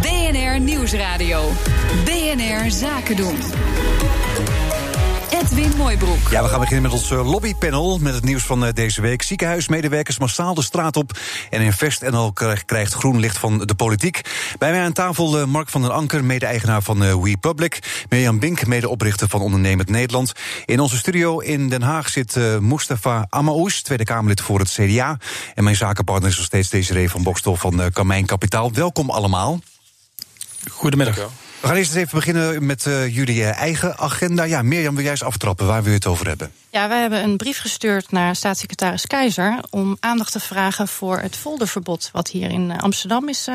BNR Nieuwsradio. BNR Zaken doen. Edwin Mooibroek. Ja, we gaan beginnen met ons eh, lobbypanel met het nieuws van eh, deze week. Ziekenhuismedewerkers massaal de straat op. En Invest NL krijgt groen licht van de politiek. Bij mij aan tafel eh, Mark van den Anker, mede-eigenaar van WePublic. Mirjam Bink, medeoprichter van Ondernemend Nederland. In onze studio in Den Haag zit Mustafa Amaous, Tweede Kamerlid voor het CDA. En mijn zakenpartner is nog steeds Desiree van Bokstel van Kamijn Kapitaal. Welkom allemaal. Goedemiddag. We gaan eerst eens even beginnen met uh, jullie eh, eigen agenda. Ja, Mirjam, wil jij eens aftrappen? Waar wil je het over hebben? Ja, wij hebben een brief gestuurd naar staatssecretaris Keizer... om aandacht te vragen voor het folderverbod... wat hier in Amsterdam is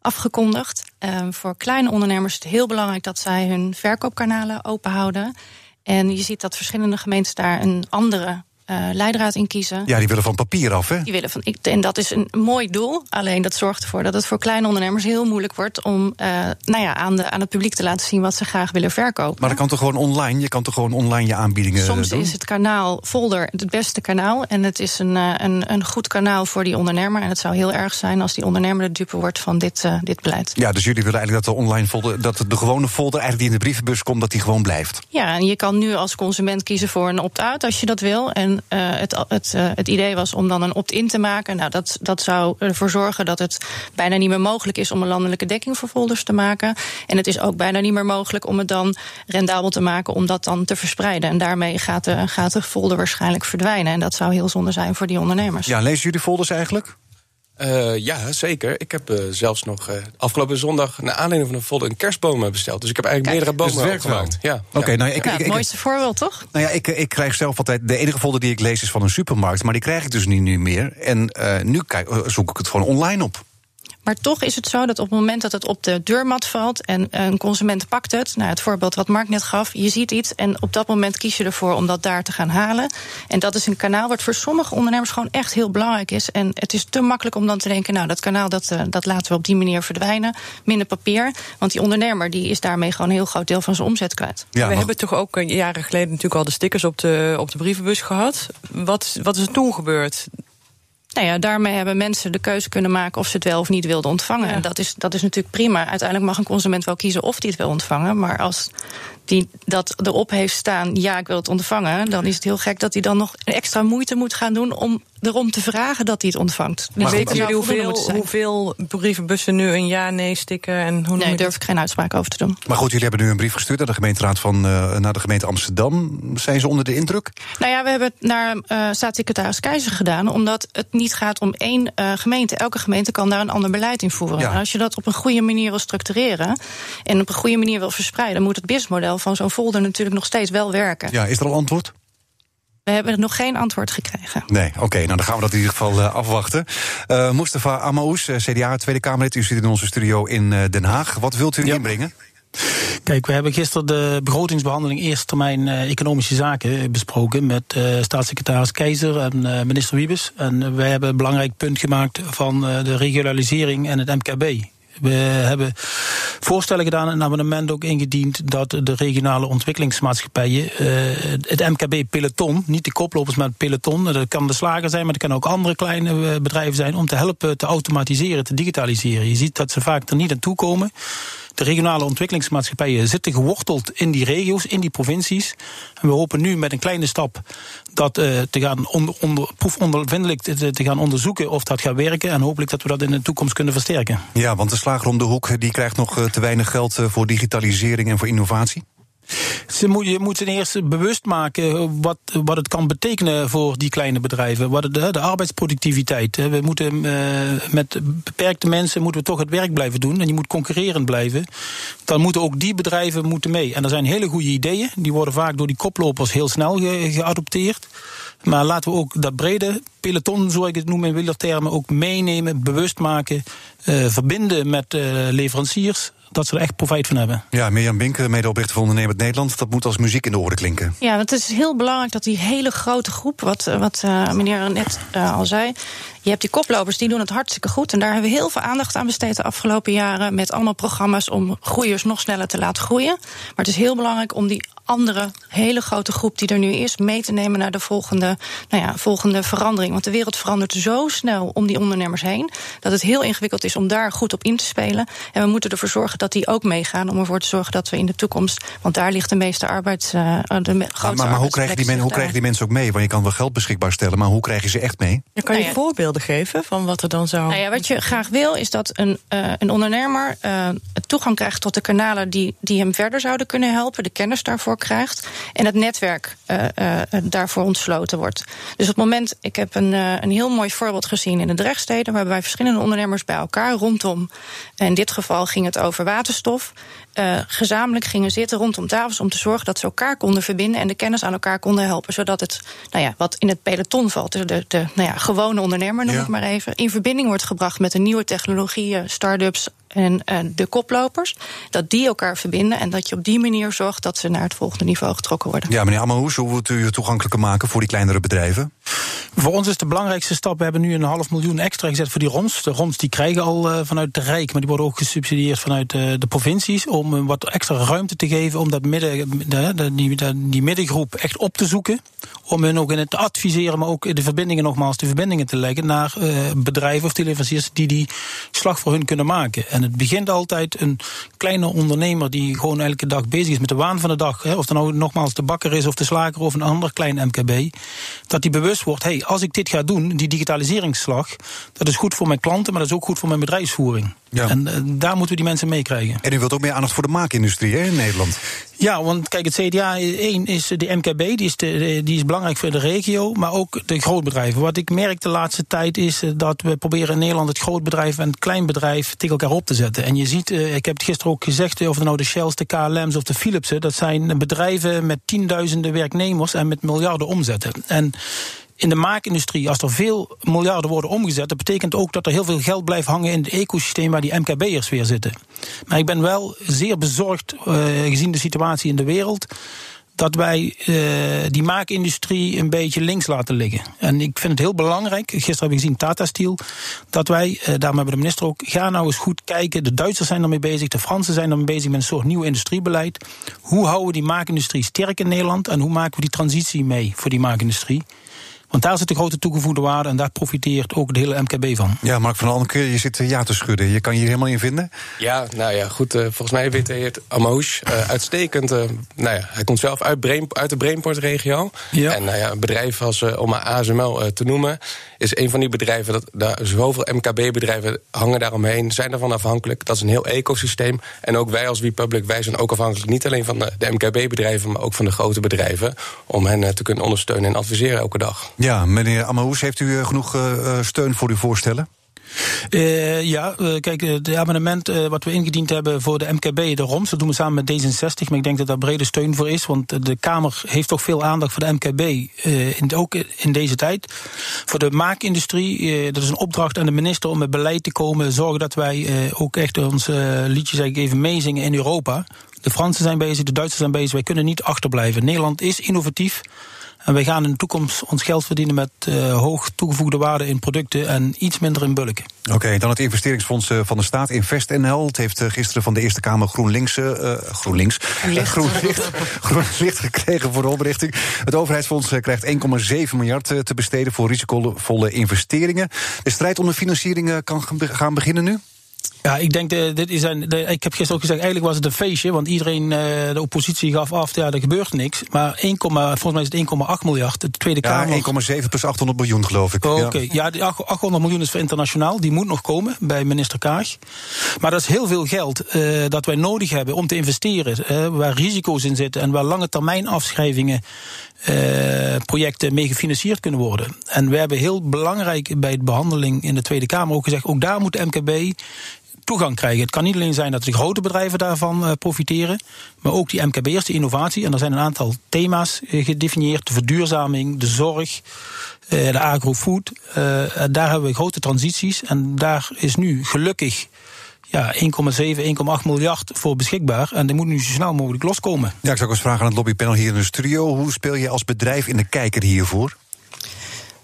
afgekondigd. Uh, voor kleine ondernemers is het heel belangrijk... dat zij hun verkoopkanalen open houden. En je ziet dat verschillende gemeentes daar een andere uh, leidraad in kiezen. Ja, die willen van papier af, hè? Die willen van, en dat is een mooi doel. Alleen dat zorgt ervoor dat het voor kleine ondernemers heel moeilijk wordt om uh, nou ja, aan, de, aan het publiek te laten zien wat ze graag willen verkopen. Maar dat kan toch gewoon online? Je kan toch gewoon online je aanbiedingen Soms doen? is het kanaal folder het beste kanaal. En het is een, uh, een, een goed kanaal voor die ondernemer. En het zou heel erg zijn als die ondernemer de dupe wordt van dit, dit beleid. Ja, dus jullie willen eigenlijk dat de online folder, dat de gewone folder eigenlijk die in de brievenbus komt, dat die gewoon blijft. Ja, en je kan nu als consument kiezen voor een opt-out als je dat wil. En het het, uh, het idee was om dan een opt-in te maken. Nou, dat, dat zou ervoor zorgen dat het bijna niet meer mogelijk is om een landelijke dekking voor folders te maken. En het is ook bijna niet meer mogelijk om het dan rendabel te maken om dat dan te verspreiden. En daarmee gaat de, gaat de folder waarschijnlijk verdwijnen. En dat zou heel zonde zijn voor die ondernemers. Ja, lezen jullie folders eigenlijk? Uh, ja, zeker. Ik heb uh, zelfs nog uh, afgelopen zondag... naar aanleiding van een folder een kerstboom besteld. Dus ik heb eigenlijk Kijk, meerdere bomen dus opgemaakt. Ja. Oké, okay, nou, ik, ja, ik, het ik, mooiste voorbeeld, toch? Nou ja, ik, ik krijg zelf altijd... De enige folder die ik lees is van een supermarkt. Maar die krijg ik dus niet nu meer. En nu kijk, zoek ik het gewoon online op. Maar toch is het zo dat op het moment dat het op de deurmat valt en een consument pakt het, nou het voorbeeld wat Mark net gaf, je ziet iets en op dat moment kies je ervoor om dat daar te gaan halen. En dat is een kanaal wat voor sommige ondernemers gewoon echt heel belangrijk is. En het is te makkelijk om dan te denken, nou dat kanaal dat, uh, dat laten we op die manier verdwijnen, minder papier. Want die ondernemer die is daarmee gewoon een heel groot deel van zijn omzet kwijt. Ja, we hebben toch ook jaren geleden natuurlijk al de stickers op de, op de brievenbus gehad. Wat, wat is er toen gebeurd? Nou ja, daarmee hebben mensen de keuze kunnen maken of ze het wel of niet wilden ontvangen. Ja. En dat is, dat is natuurlijk prima. Uiteindelijk mag een consument wel kiezen of hij het wil ontvangen. Maar als die dat erop heeft staan, ja, ik wil het ontvangen, dan is het heel gek dat hij dan nog extra moeite moet gaan doen om erom te vragen dat hij het ontvangt. Maar weten jullie hoeveel, hoeveel brievenbussen nu een ja, nee stikken? En hoe nee, daar durf ik geen uitspraak over te doen. Maar goed, jullie hebben nu een brief gestuurd naar de gemeenteraad van uh, naar de gemeente Amsterdam. Zijn ze onder de indruk? Nou ja, we hebben het naar uh, staatssecretaris Keizer gedaan, omdat het niet gaat om één uh, gemeente. Elke gemeente kan daar een ander beleid in voeren. Ja. En als je dat op een goede manier wil structureren en op een goede manier wil verspreiden, moet het Van zo'n folder natuurlijk nog steeds wel werken. Ja, is er al antwoord? We hebben nog geen antwoord gekregen. Nee, oké, okay, nou dan gaan we dat in ieder geval uh, afwachten. Uh, Mustafa Amaous, uh, CDA, Tweede Kamerlid, u zit in onze studio in Den Haag. Wat wilt u ja. inbrengen? Kijk, we hebben gisteren de begrotingsbehandeling eerste termijn uh, economische zaken besproken met uh, staatssecretaris Keizer en uh, minister Wiebes. En wij hebben een belangrijk punt gemaakt van de regionalisering en het MKB. We hebben voorstellen gedaan en amendement ook ingediend dat de regionale ontwikkelingsmaatschappijen uh, het MKB-peloton, niet de koplopers, maar het peloton, dat kan de slager zijn, maar dat kan ook andere kleine bedrijven zijn, om te helpen te automatiseren, te digitaliseren. Je ziet dat ze vaak er niet aan toe komen. De regionale ontwikkelingsmaatschappijen zitten geworteld in die regio's, in die provincies. En we hopen nu met een kleine stap dat uh, te gaan onder, onder, proefondervindelijk te, te, gaan onderzoeken of dat gaat werken. En hopelijk dat we dat in de toekomst kunnen versterken. Ja, want de slager om de hoek die krijgt nog te weinig geld voor digitalisering en voor innovatie. Ze je moet ten eerste bewust maken wat, wat het kan betekenen voor die kleine bedrijven. Wat de, de arbeidsproductiviteit. We moeten uh, met beperkte mensen moeten we toch het werk blijven doen. En je moet concurrerend blijven. Dan moeten ook die bedrijven moeten mee. En er zijn hele goede ideeën. Die worden vaak door die koplopers heel snel ge, geadopteerd. Maar laten we ook dat brede peloton, zoals ik het noem in wielertermen, ook meenemen, bewust maken, uh, verbinden met uh, leveranciers, dat ze er echt profijt van hebben. Ja, Mirjam Bink, medeoprichter van Ondernemend Nederland. Dat moet als muziek in de oren klinken. Ja, want het is heel belangrijk dat die hele grote groep, wat, wat uh, meneer net uh, al zei. Je hebt die koplopers, die doen het hartstikke goed. En daar hebben we heel veel aandacht aan besteed de afgelopen jaren. Met allemaal programma's om groeiers nog sneller te laten groeien. Maar het is heel belangrijk om die andere hele grote groep die er nu is, mee te nemen naar de volgende, nou ja, volgende verandering. Want de wereld verandert zo snel om die ondernemers heen. Dat het heel ingewikkeld is om daar goed op in te spelen. En we moeten ervoor zorgen dat die ook meegaan. Om ervoor te zorgen dat we in de toekomst. Want daar ligt de meeste arbeids. Uh, de me maar, maar, maar hoe, krijgen die, men, hoe krijgen die mensen ook mee? Want je kan wel geld beschikbaar stellen, maar hoe krijg je ze echt mee? Ja, kan je nou ja, voorbeelden geven van wat er dan zou. Nou ja, wat je graag wil, is dat een, uh, een ondernemer uh, toegang krijgt tot de kanalen die, die hem verder zouden kunnen helpen. De kennis daarvoor krijgt. En het netwerk uh, daarvoor ontsloten wordt. Dus op het moment, ik heb een, een heel mooi voorbeeld gezien in de Drechtsteden, waarbij verschillende ondernemers bij elkaar rondom. In dit geval ging het over waterstof. Gezamenlijk gingen zitten rondom tafels om te zorgen dat ze elkaar konden verbinden en de kennis aan elkaar konden helpen. Zodat het, nou ja, wat in het peloton valt, de, de, de nou ja, gewone ondernemer, noem ja. ik maar even, in verbinding wordt gebracht met de nieuwe technologieën, start-ups en uh, de koplopers. Dat die elkaar verbinden en dat je op die manier zorgt dat ze naar het volgende niveau getrokken worden. Ja, meneer Ammerhoes, hoe wilt u het toegankelijker maken voor die kleinere bedrijven? Voor ons is de belangrijkste stap, we hebben nu een half miljoen extra gezet voor die ROMs. De ROMs die krijgen al uh, vanuit de Rijk, maar die worden ook gesubsidieerd vanuit uh, de provincies. Om uh, wat extra ruimte te geven om dat midden, de, de, die, de, die middengroep echt op te zoeken. Om hun ook in het adviseren, maar ook de verbindingen nogmaals, de verbindingen te leggen naar bedrijven of leveranciers die die slag voor hun kunnen maken. En het begint altijd een kleine ondernemer die gewoon elke dag bezig is met de waan van de dag. Hè, of dan nou nogmaals de bakker is of de slager of een ander klein MKB. Dat die bewust wordt, hey, als ik dit ga doen, die digitaliseringsslag, dat is goed voor mijn klanten, maar dat is ook goed voor mijn bedrijfsvoering. Ja. En uh, daar moeten we die mensen meekrijgen. En u wilt ook meer aandacht voor de maakindustrie hè, in Nederland? Ja, want kijk, het CDA 1 is de MKB, die is, de, die is belangrijk voor de regio, maar ook de grootbedrijven. Wat ik merk de laatste tijd is dat we proberen in Nederland het grootbedrijf en het kleinbedrijf tegen elkaar op te zetten. En je ziet, ik heb het gisteren ook gezegd, of het nou de Shells, de KLM's of de Philipsen, dat zijn bedrijven met tienduizenden werknemers en met miljarden omzetten. En in de maakindustrie, als er veel miljarden worden omgezet, dat betekent ook dat er heel veel geld blijft hangen in het ecosysteem waar die MKB'ers weer zitten. Maar ik ben wel zeer bezorgd, uh, gezien de situatie in de wereld, dat wij uh, die maakindustrie een beetje links laten liggen. En ik vind het heel belangrijk, gisteren heb ik gezien Tata Steel, dat wij, uh, daarom hebben de minister ook, ga nou eens goed kijken. De Duitsers zijn ermee bezig, de Fransen zijn ermee bezig met een soort nieuw industriebeleid. Hoe houden we die maakindustrie sterk in Nederland en hoe maken we die transitie mee voor die maakindustrie? Want daar zit de grote toegevoegde waarde en daar profiteert ook de hele MKB van. Ja, Mark van Alnke, je zit ja te schudden. Je kan je hier helemaal in vinden? Ja, nou ja, goed. Uh, volgens mij weet hij het Amouche uh, uitstekend. Uh, nou ja, hij komt zelf uit, Brain, uit de Brainport-regio. Ja. En nou ja, een bedrijf als, om maar ASML te noemen, is een van die bedrijven. Dat, daar, zoveel MKB-bedrijven hangen daaromheen, zijn daarvan afhankelijk. Dat is een heel ecosysteem. En ook wij als WePublic, wij zijn ook afhankelijk niet alleen van de, de MKB-bedrijven, maar ook van de grote bedrijven. Om hen te kunnen ondersteunen en adviseren elke dag. Ja, meneer Amahous, heeft u genoeg uh, steun voor uw voorstellen? Ja, kijk, het amendement uh, wat we ingediend hebben voor de MKB, de ROMS, dat doen we samen met D66, maar ik denk dat daar brede steun voor is, want de Kamer heeft toch veel aandacht voor de MKB, in, ook in deze tijd. Voor de maakindustrie, dat is een opdracht aan de minister om met beleid te komen, zorgen dat wij ook echt ons liedjes eigenlijk even meezingen in Europa. De Fransen zijn bezig, de Duitsers zijn bezig, wij kunnen niet achterblijven. Nederland is innovatief. En wij gaan in de toekomst ons geld verdienen met uh, hoog toegevoegde waarde in producten en iets minder in bulken. Oké, okay, dan het investeringsfonds van de staat InvestNL. Het heeft gisteren van de Eerste Kamer GroenLinks, uh, GroenLinks licht. groen, licht, groen licht gekregen voor de oprichting. Het overheidsfonds krijgt 1,7 miljard te besteden voor risicovolle investeringen. De strijd om de financiering kan gaan beginnen nu? Ja, ik denk, de, dit is een, de, ik heb gisteren ook gezegd, eigenlijk was het een feestje, want iedereen, de oppositie gaf af, ja, er gebeurt niks. Maar 1, volgens mij is het 1,8 miljard. De Tweede ja, Kamer. 1,7 plus 800 miljoen, geloof ik. Oh, Oké, okay. ja. die 800 miljoen is voor internationaal, die moet nog komen bij minister Kaag. Maar dat is heel veel geld uh, dat wij nodig hebben om te investeren, uh, waar risico's in zitten en waar lange termijn afschrijvingen projecten mee gefinancierd kunnen worden. En we hebben heel belangrijk bij de behandeling in de Tweede Kamer ook gezegd, ook daar moet de MKB toegang krijgen. Het kan niet alleen zijn dat de grote bedrijven daarvan uh, profiteren, maar ook die MKB'ers, de innovatie. En er zijn een aantal thema's uh, gedefinieerd: de verduurzaming, de zorg, uh, de agrofood. daar hebben we grote transities. En daar is nu gelukkig ja, 1,7, 1,8 miljard voor beschikbaar. En die moet nu zo snel mogelijk loskomen. Ja, ik zou ook eens vragen aan het lobbypanel hier in de studio. Hoe speel je als bedrijf in de kijker hiervoor?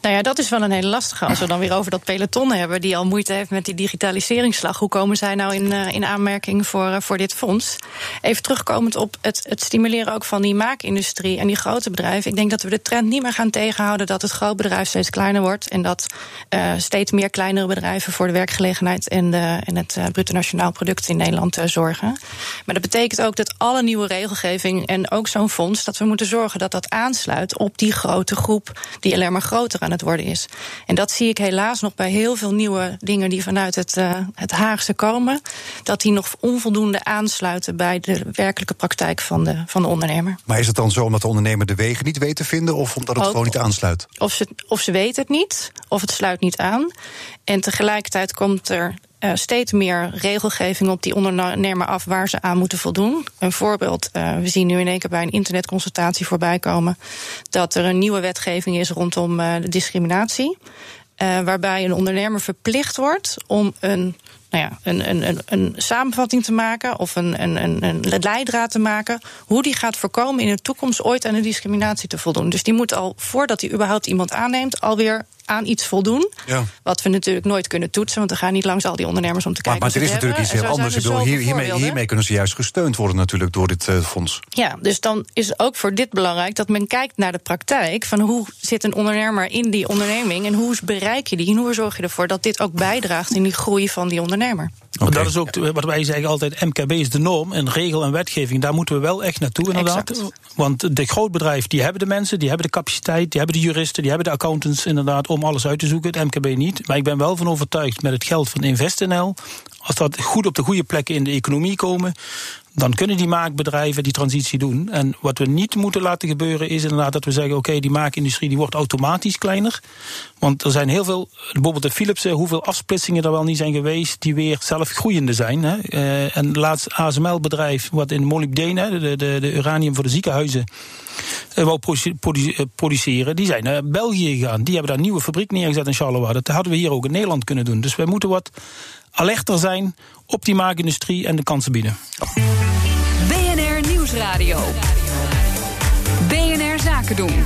Nou ja, dat is wel een hele lastige. Als we dan weer over dat peloton hebben, die al moeite heeft met die digitaliseringsslag. Hoe komen zij nou in, uh, in aanmerking voor, uh, voor dit fonds? Even terugkomend op het, het stimuleren ook van die maakindustrie en die grote bedrijven. Ik denk dat we de trend niet meer gaan tegenhouden dat het grootbedrijf steeds kleiner wordt. En dat uh, steeds meer kleinere bedrijven voor de werkgelegenheid en, de, en het bruto nationaal product in Nederland zorgen. Maar dat betekent ook dat alle nieuwe regelgeving en ook zo'n fonds, dat we moeten zorgen dat dat aansluit op die grote groep die alleen maar groter aan het worden is. En dat zie ik helaas nog bij heel veel nieuwe dingen die vanuit het, uh, het Haagse komen. Dat die nog onvoldoende aansluiten bij de werkelijke praktijk van de, van de ondernemer. Maar is het dan zo omdat de ondernemer de wegen niet weet te vinden of omdat het Ook, gewoon niet aansluit? Of ze, of ze weten het niet, of het sluit niet aan. En tegelijkertijd komt er uh, steeds meer regelgeving op die ondernemer af waar ze aan moeten voldoen. Een voorbeeld, uh, we zien nu in één keer bij een internetconsultatie voorbij komen dat er een nieuwe wetgeving is rondom uh, de discriminatie. waarbij een ondernemer verplicht wordt om een nou ja, een, een, een, een samenvatting te maken of een, een, een, een leidraad te maken. hoe die gaat voorkomen in de toekomst ooit aan de discriminatie te voldoen. Dus die moet al voordat hij überhaupt iemand aanneemt, alweer aan iets voldoen. Ja. Wat we natuurlijk nooit kunnen toetsen, want we gaan niet langs al die ondernemers om te kijken. Maar, maar er is natuurlijk iets heel anders. Dus hier, hiermee, hiermee, kunnen ze juist gesteund worden, natuurlijk, door dit uh, fonds. Ja, dus dan is het ook voor dit belangrijk dat men kijkt naar de praktijk. Van hoe zit een ondernemer in die onderneming en hoe bereik je die en hoe zorg je ervoor dat dit ook bijdraagt in die groei van die ondernemer. Okay. Dat is ook wat wij zeggen altijd: MKB is de norm en regel en wetgeving. Daar moeten we wel echt naartoe, inderdaad. Exact. Want de grootbedrijven die hebben de mensen, die hebben de capaciteit, die hebben de juristen, die hebben de accountants, inderdaad, om alles uit te zoeken. Het MKB niet. Maar ik ben wel van overtuigd met het geld van InvestNL. Als dat goed op de goede plekken in de economie komen, dan kunnen die maakbedrijven die transitie doen. En wat we niet moeten laten gebeuren is inderdaad dat we zeggen: oké, die maakindustrie die wordt automatisch kleiner. Want er zijn heel veel, bijvoorbeeld de Philips, hoeveel afsplitsingen er wel niet zijn geweest die weer zelf groeiende zijn. Hè. Uh, en laatst ASML-bedrijf, wat in molybdeen, de, de, de uranium voor de ziekenhuizen, uh, wou produceren, die zijn naar België gegaan. Die hebben daar een nieuwe fabriek neergezet in Charleroi. Dat hadden we hier ook in Nederland kunnen doen. Dus wij moeten wat alerter zijn op die maakindustrie en de kansen bieden. BNR Nieuwsradio. BNR Zaken doen.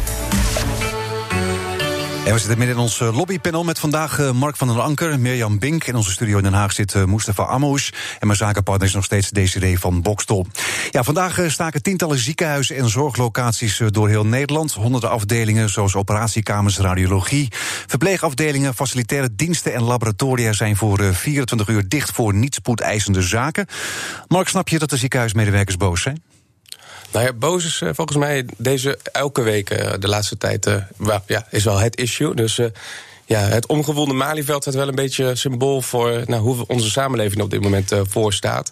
En we zitten midden in ons eh, lobbypanel met vandaag eh, Mark van den Anker, Mirjam Bink. In onze studio in Den Haag zit uh, Mustafa Amous. En mijn zakenpartner is nog steeds Desiree van Bokstol. Ja, vandaag staken tientallen ziekenhuizen en zorglocaties door heel Nederland. Honderden afdelingen zoals operatiekamers, radiologie, verpleegafdelingen, facilitaire diensten en laboratoria zijn voor 24 uur dicht voor niet spoedeisende zaken. Mark, snap je dat de ziekenhuismedewerkers boos zijn? Nou ja, boos is uh, volgens mij deze elke week uh, de laatste tijd uh, well, ja, is wel het issue. Dus ja, het omgewoelde Malieveld staat wel een beetje symbool voor nou, hoe onze samenleving op dit moment voor staat.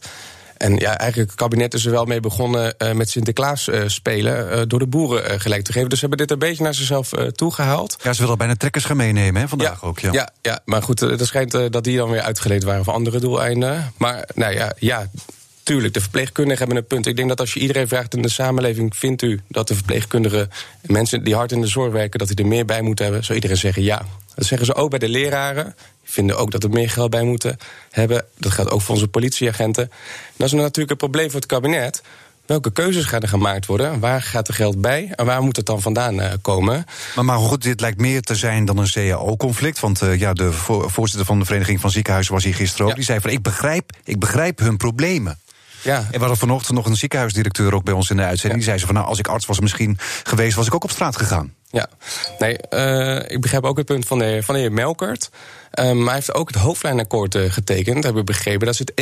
En ja, eigenlijk het kabinet is er wel mee begonnen uh, met Sinterklaas uh, spelen. Uh, door de boeren gelijk te geven. Dus ze hebben dit een beetje naar zichzelf toegehaald. Ja, ze willen bijna trekkers gaan meenemen hè, vandaag ja, ook. Ja. ja, ja, maar goed, het schijnt dat die dan weer uitgeleed waren voor andere doeleinden. Maar nou ja, ja Tuurlijk, de verpleegkundigen hebben een punt. Ik denk dat als je iedereen vraagt in de samenleving... vindt u dat de verpleegkundigen, mensen die hard in de zorg werken... dat die er meer bij moeten hebben, zou iedereen zeggen ja. Dat zeggen ze ook bij de leraren. Die vinden ook dat er meer geld bij moeten hebben. Dat gaat ook voor onze politieagenten. Dat is natuurlijk een probleem voor het kabinet. Welke keuzes gaan er gemaakt worden? Waar gaat er geld bij? En waar moet het dan vandaan uh, komen? Maar, maar goed, dit lijkt meer te zijn dan een CAO-conflict. Want uh, ja, de voorzitter van de Vereniging van Ziekenhuizen was hier gisteren ook. Ja. Die zei van, ik begrijp, ik begrijp hun problemen. Ja. En we hadden vanochtend nog een ziekenhuisdirecteur ook bij ons in de uitzending. Die zei ze van nou, als ik arts was misschien geweest, was ik ook op straat gegaan. Ja, nee, uh, ik begrijp ook het punt van de, van de heer Melkert. Um, maar hij heeft ook het hoofdlijnakkoord uh, getekend, hebben we begrepen. Daar zit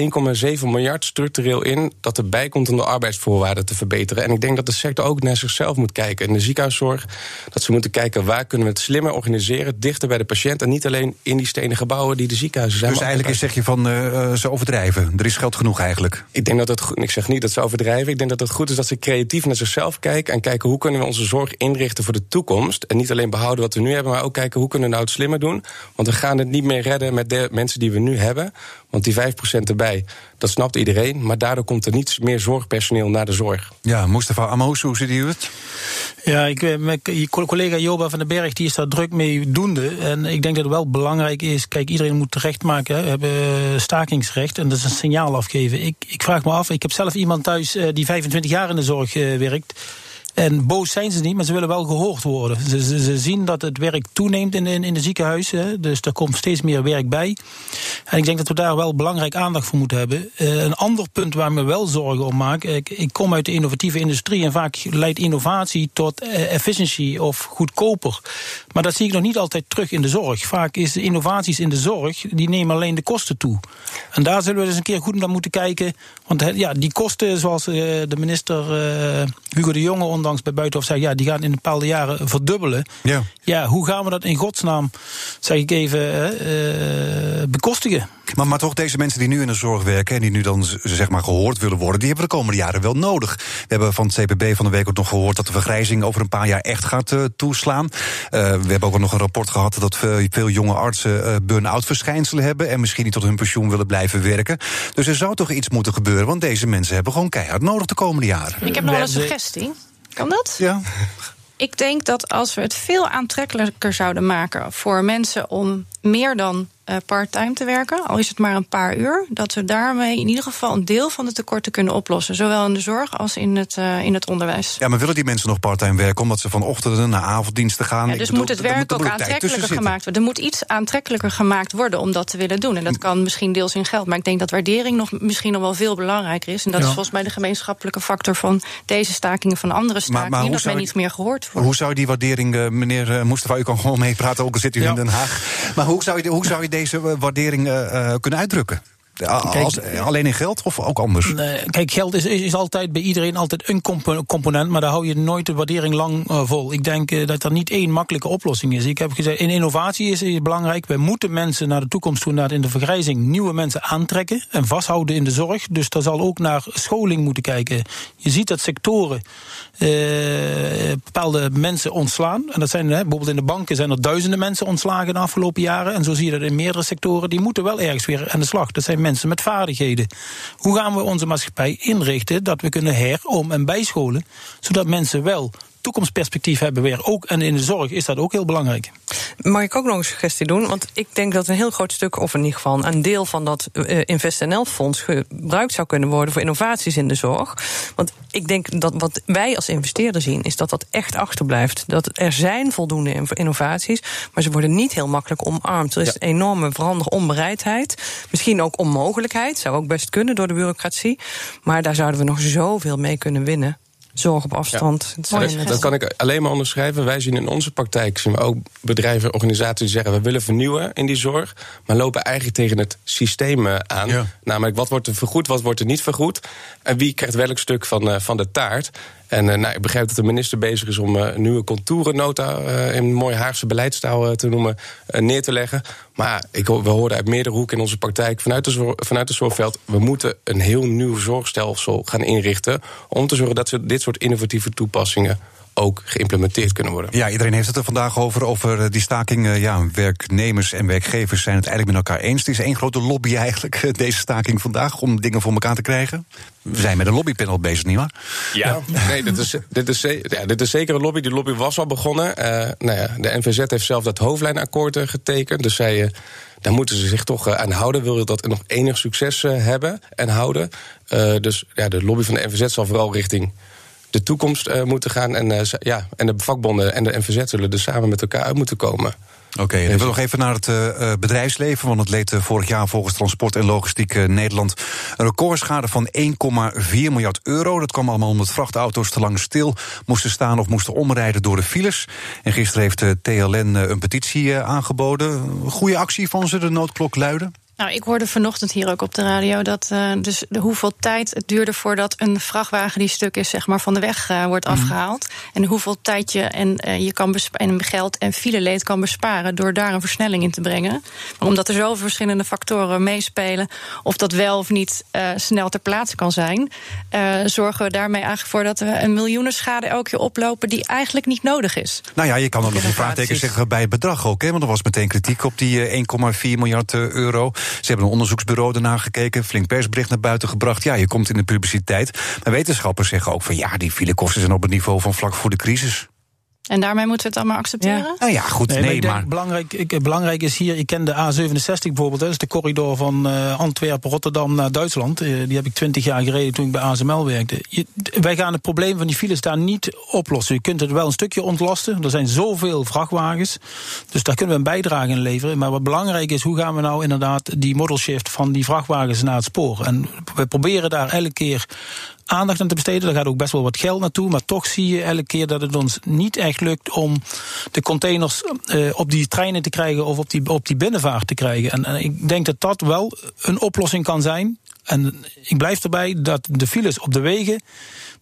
1,7 miljard structureel in dat erbij komt om de arbeidsvoorwaarden te verbeteren. En ik denk dat de sector ook naar zichzelf moet kijken. En de ziekenhuiszorg, dat ze moeten kijken waar kunnen we het slimmer organiseren, dichter bij de patiënt. En niet alleen in die stenen gebouwen die de ziekenhuizen zijn. Dus eigenlijk is, zeg je van uh, ze overdrijven. Er is geld genoeg eigenlijk. Ik denk dat het goed. Ik zeg niet dat ze overdrijven. Ik denk dat het goed is dat ze creatief naar zichzelf kijken. En kijken hoe kunnen we onze zorg inrichten voor de toekomst. En niet alleen behouden wat we nu hebben, maar ook kijken hoe kunnen we nou het slimmer doen. Want we gaan het niet meer redden met de mensen die we nu hebben. Want die 5% erbij, dat snapt iedereen. Maar daardoor komt er niets meer zorgpersoneel naar de zorg. Ja, Mustafa Amos, hoe ziet u het? Ja, ik, eh, mijn collega Joba van den Berg die is daar druk mee doende. En ik denk dat het wel belangrijk is. Kijk, iedereen moet terecht maken. We hebben stakingsrecht en dat is een signaal afgeven. Ik, ik vraag me af, ik heb zelf iemand thuis eh, die 25 jaar in de zorg eh, werkt. En boos zijn ze niet, maar ze willen wel gehoord worden. Ze, ze, zien dat het werk toeneemt in, in, de ziekenhuizen. Dus er komt steeds meer werk bij. En ik denk dat we daar wel belangrijk aandacht voor moeten hebben. Uh, een ander punt waar ik me wel zorgen om maak. Ik, ik, kom uit de innovatieve industrie en vaak leidt innovatie tot uh, efficiëntie of goedkoper. Maar dat zie ik nog niet altijd terug in de zorg. Vaak is de innovaties in de zorg, die nemen alleen de kosten toe. En daar zullen we eens een keer goed naar moeten kijken. Want ja, die kosten, zoals uh, de minister Hugo de Jonge ondanks bij Buitenhof zei, ja, die gaan in een bepaalde jaren verdubbelen. Ja. ja, hoe gaan we dat in godsnaam, zeg ik even, uh, bekostigen? Maar, maar toch, deze mensen die nu in de zorg werken en die nu dan zeg maar gehoord willen worden, die hebben de komende jaren wel nodig. We hebben van het CPB van de week ook nog gehoord dat de vergrijzing over een paar jaar echt gaat uh, toeslaan. Uh, we hebben ook nog een rapport gehad dat veel, veel jonge artsen uh, burn-out verschijnselen hebben en misschien niet tot hun pensioen willen blijven werken. Dus er zou toch iets moeten gebeuren, want deze mensen hebben gewoon keihard nodig de komende jaren. Ik heb nog wel een suggestie. Kan dat? Ja. Ik denk dat als we het veel aantrekkelijker zouden maken voor mensen om meer dan uh, part-time te werken, al is het maar een paar uur, dat we daarmee in ieder geval een deel van de tekorten kunnen oplossen, zowel in de zorg als in het, uh, in het onderwijs. Ja, maar willen die mensen nog part-time werken omdat ze van ochtenden naar avonddiensten gaan? Ja, dus moet het werk ook aantrekkelijker gemaakt worden. Er moet iets aantrekkelijker gemaakt worden om dat te willen doen. En dat kan misschien deels in geld, maar ik denk dat waardering nog misschien nog wel veel belangrijker is. En dat ja. is volgens mij de gemeenschappelijke factor van deze stakingen van andere stakingen, maar, maar dat men niet meer gehoord wordt. Hoe zou die waardering, uh, meneer uh, Mustafa, u kan gewoon meepraten, ook al zit u ja. in Den Haag. Maar hoe zou je, hoe zou je deze waardering uh, kunnen uitdrukken? Als, alleen in geld of ook anders? kijk, geld is, is, altijd bij iedereen altijd een component, maar daar hou je nooit de waardering lang uh, vol. Ik denk uh, dat er niet één makkelijke oplossing is. Ik heb gezegd, in innovatie is het belangrijk. We moeten mensen naar de toekomst toe, naar in de vergrijzing, nieuwe mensen aantrekken en vasthouden in de zorg. Dus daar zal ook naar scholing moeten kijken. Je ziet dat sectoren uh, bepaalde mensen ontslaan. En dat zijn bijvoorbeeld in de banken zijn er duizenden mensen ontslagen de afgelopen jaren. En zo zie je dat in meerdere sectoren. Die moeten wel ergens weer aan de slag. Dat zijn mensen met vaardigheden. Hoe gaan we onze maatschappij inrichten dat we kunnen herom- en bijscholen, zodat mensen wel toekomstperspectief hebben weer. Ook, en in de zorg is dat ook heel belangrijk. Mag ik ook nog een suggestie doen? Want ik denk dat een heel groot stuk, of in ieder geval een deel van dat uh, InvestNL-fonds gebruikt zou kunnen worden voor innovaties in de zorg. Want ik denk dat wat wij als investeerder zien, is dat dat echt achterblijft. Dat er zijn voldoende innovaties, maar ze worden niet heel makkelijk omarmd. Er is ja. enorme veranderige onbereidheid. Misschien ook onmogelijkheid, zou ook best kunnen door de bureaucratie. Maar daar zouden we nog zoveel mee kunnen winnen zorg op afstand. Ja. Dat, dat, kan ik alleen maar onderschrijven. Wij zien in onze praktijk zien we ook bedrijven, organisaties die zeggen we willen vernieuwen in die zorg, maar lopen eigenlijk tegen het systeem eh, aan. Ja. Namelijk wat wordt er vergoed, wat wordt er niet vergoed en wie krijgt welk stuk van, uh, van de taart. En uh, nou, ik begrijp dat de minister bezig is om uh, nieuwe contourennota uh, in een mooi Haagse beleidstaal te noemen neer te leggen. Maar ik, we hoorden uit meerdere hoeken in onze praktijk vanuit de, vanuit de zorgveld. We moeten een heel nieuw zorgstelsel gaan inrichten. Om te zorgen dat we dit soort innovatieve toepassingen ook geïmplementeerd kunnen worden. Ja, iedereen heeft het er vandaag over, over eh, die staking. Ja, werknemers en werkgevers zijn het eigenlijk met elkaar eens. Het is één grote lobby eigenlijk, eh, deze staking vandaag, om dingen voor elkaar te krijgen. We zijn met een lobbypanel bezig, nietwaar? Ja, nee, dit is, dit, is, ja, dit is zeker een lobby. Die lobby was al begonnen. Uh, nou ja, de NVZ heeft zelf dat hoofdlijnakkoord getekend. Dus zij... Uh, daar moeten ze zich toch aan houden. Wil je dat nog enig succes hebben en houden? Uh, dus ja, de lobby van de NVZ zal vooral richting de toekomst uh, moeten gaan. En, uh, ja, en de vakbonden en de NVZ zullen er samen met elkaar uit moeten komen. Oké, okay, nog even naar het uh, bedrijfsleven. Want het leed vorig jaar volgens Transport en Logistiek Nederland een recordschade van 1,4 miljard euro. Dat kwam allemaal omdat vrachtauto's te lang stil moesten staan of moesten omrijden door de files. En gisteren heeft TLN een petitie aangeboden. Goede actie van ze, de noodklok luiden? Nou, ik hoorde vanochtend hier ook op de radio dat uh, dus de, hoeveel tijd het duurde voordat een vrachtwagen die stuk is, zeg maar, van de weg uh, wordt mm. afgehaald. En hoeveel tijd je en uh, je kan en geld en fileleed kan besparen door daar een versnelling in te brengen. Maar omdat er zoveel verschillende factoren meespelen, of dat wel of niet snel ter plaatse kan zijn, zorgen we daarmee eigenlijk voor dat we een miljoenen schade elke keer oplopen die eigenlijk niet nodig is. Nou ja, je kan dan nog een vraagteken zeggen bij het bedrag ook, hè? Want er was meteen kritiek op die 1,4 miljard euro. Ze hebben een onderzoeksbureau ernaar gekeken, flink persbericht naar buiten gebracht. Ja, je komt in de publiciteit. Maar wetenschappers zeggen ook van ja, die filekosten zijn op het niveau van vlak voor de crisis. En daarmee moeten we het allemaal accepteren? Ja. Nou ja, goed, nee, maar... Belangrijk, ik, belangrijk is hier, ik ken de A67 bijvoorbeeld... dat is de corridor van uh, Antwerpen, Rotterdam naar Duitsland. Uh, die heb ik twintig jaar gereden toen ik bij ASML werkte. Je, wij gaan het probleem van die files daar niet oplossen. Je kunt het wel een stukje ontlasten. Er zijn zoveel vrachtwagens, dus daar kunnen we een bijdrage in leveren. Maar wat belangrijk is, hoe gaan we nou inderdaad... die model shift van die vrachtwagens naar het spoor? En we proberen daar elke keer aandacht aan te besteden. Daar gaat ook best wel wat geld naartoe. Maar toch zie je elke keer dat het ons niet echt lukt om de containers uh, op die treinen te krijgen of op die, op die binnenvaart te krijgen. En, en ik denk dat dat wel een oplossing kan zijn. En ik blijf erbij dat de files op de wegen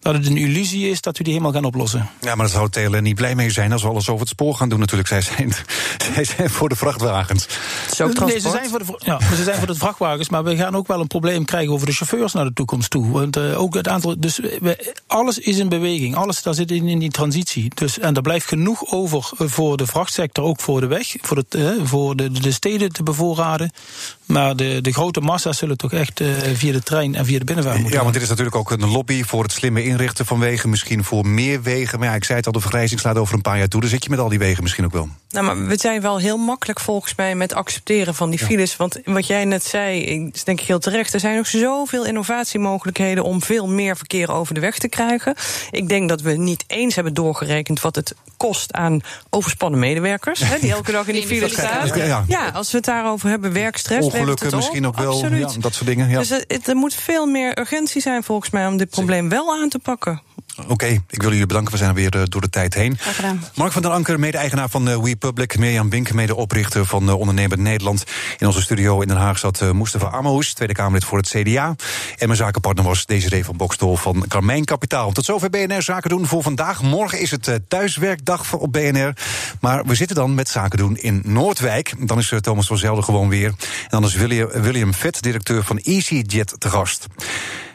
dat het een illusie is dat we die helemaal gaan oplossen. Ja, maar dat zou TLN niet blij mee zijn als we alles over het spoor gaan doen natuurlijk. Zij zijn, zij zijn voor de vrachtwagens. Zo nee, ze zijn, voor de, ja, ze zijn voor de vrachtwagens, maar we gaan ook wel een probleem krijgen over de chauffeurs naar de toekomst toe. Want uh, ook het aantal, dus we, alles is in beweging, alles daar zit in, in die transitie. Dus, en er blijft genoeg over voor de vrachtsector, ook voor de weg, voor, het, uh, voor de, de steden te bevoorraden. Maar de, de grote massa's zullen toch echt uh, via de trein en via de binnenvaart moeten Ja, want dit is natuurlijk ook een lobby voor het slimme inrichten van wegen. Misschien voor meer wegen. Maar ja, ik zei het al, de vergrijzing slaat over een paar jaar toe. Dan zit je met al die wegen misschien ook wel. Nou, maar we zijn wel heel makkelijk volgens mij met accepteren van die files. Want wat jij net zei, is denk ik heel terecht. Er zijn nog zoveel innovatiemogelijkheden om veel meer verkeer over de weg te krijgen. Ik denk dat we niet eens hebben doorgerekend wat het kost aan overspannen medewerkers. Hè, die elke dag in die file staan. Ja, ja, als we het daarover hebben, werkstress. Ongelukken misschien ook wel. Ja, dat soort dingen. Ja. Dus het, er moet veel meer urgentie zijn volgens mij om dit probleem wel aan te pakken. Oké, ik wil jullie bedanken. We zijn weer uh, door de tijd heen. Mark van der Anker, mede-eigenaar van uh, WePublic. Mirjam Wink, mede-oprichter van uh, Ondernemer Nederland. In onze studio in Den Haag zat Mustafa Amous, Tweede Kamerlid voor het CDA. En mijn zakenpartner was Desiree van Bokstol van Carmijn Kapitaal. Tot zover BNR Zaken doen voor vandaag. Morgen is het thuiswerkdag op BNR. Maar we zitten dan met Zaken doen in Noordwijk. Dan is Thomas van Zelden gewoon weer. En dan is William, William Vet, directeur van EasyJet, te gast.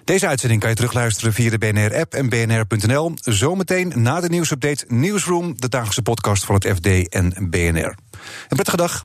Deze uitzending kan je terugluisteren via de BNR-app en bnr.nl. Zometeen na de nieuwsupdate Newsroom, de dagelijkse podcast van het FD en BNR. Een prettige dag.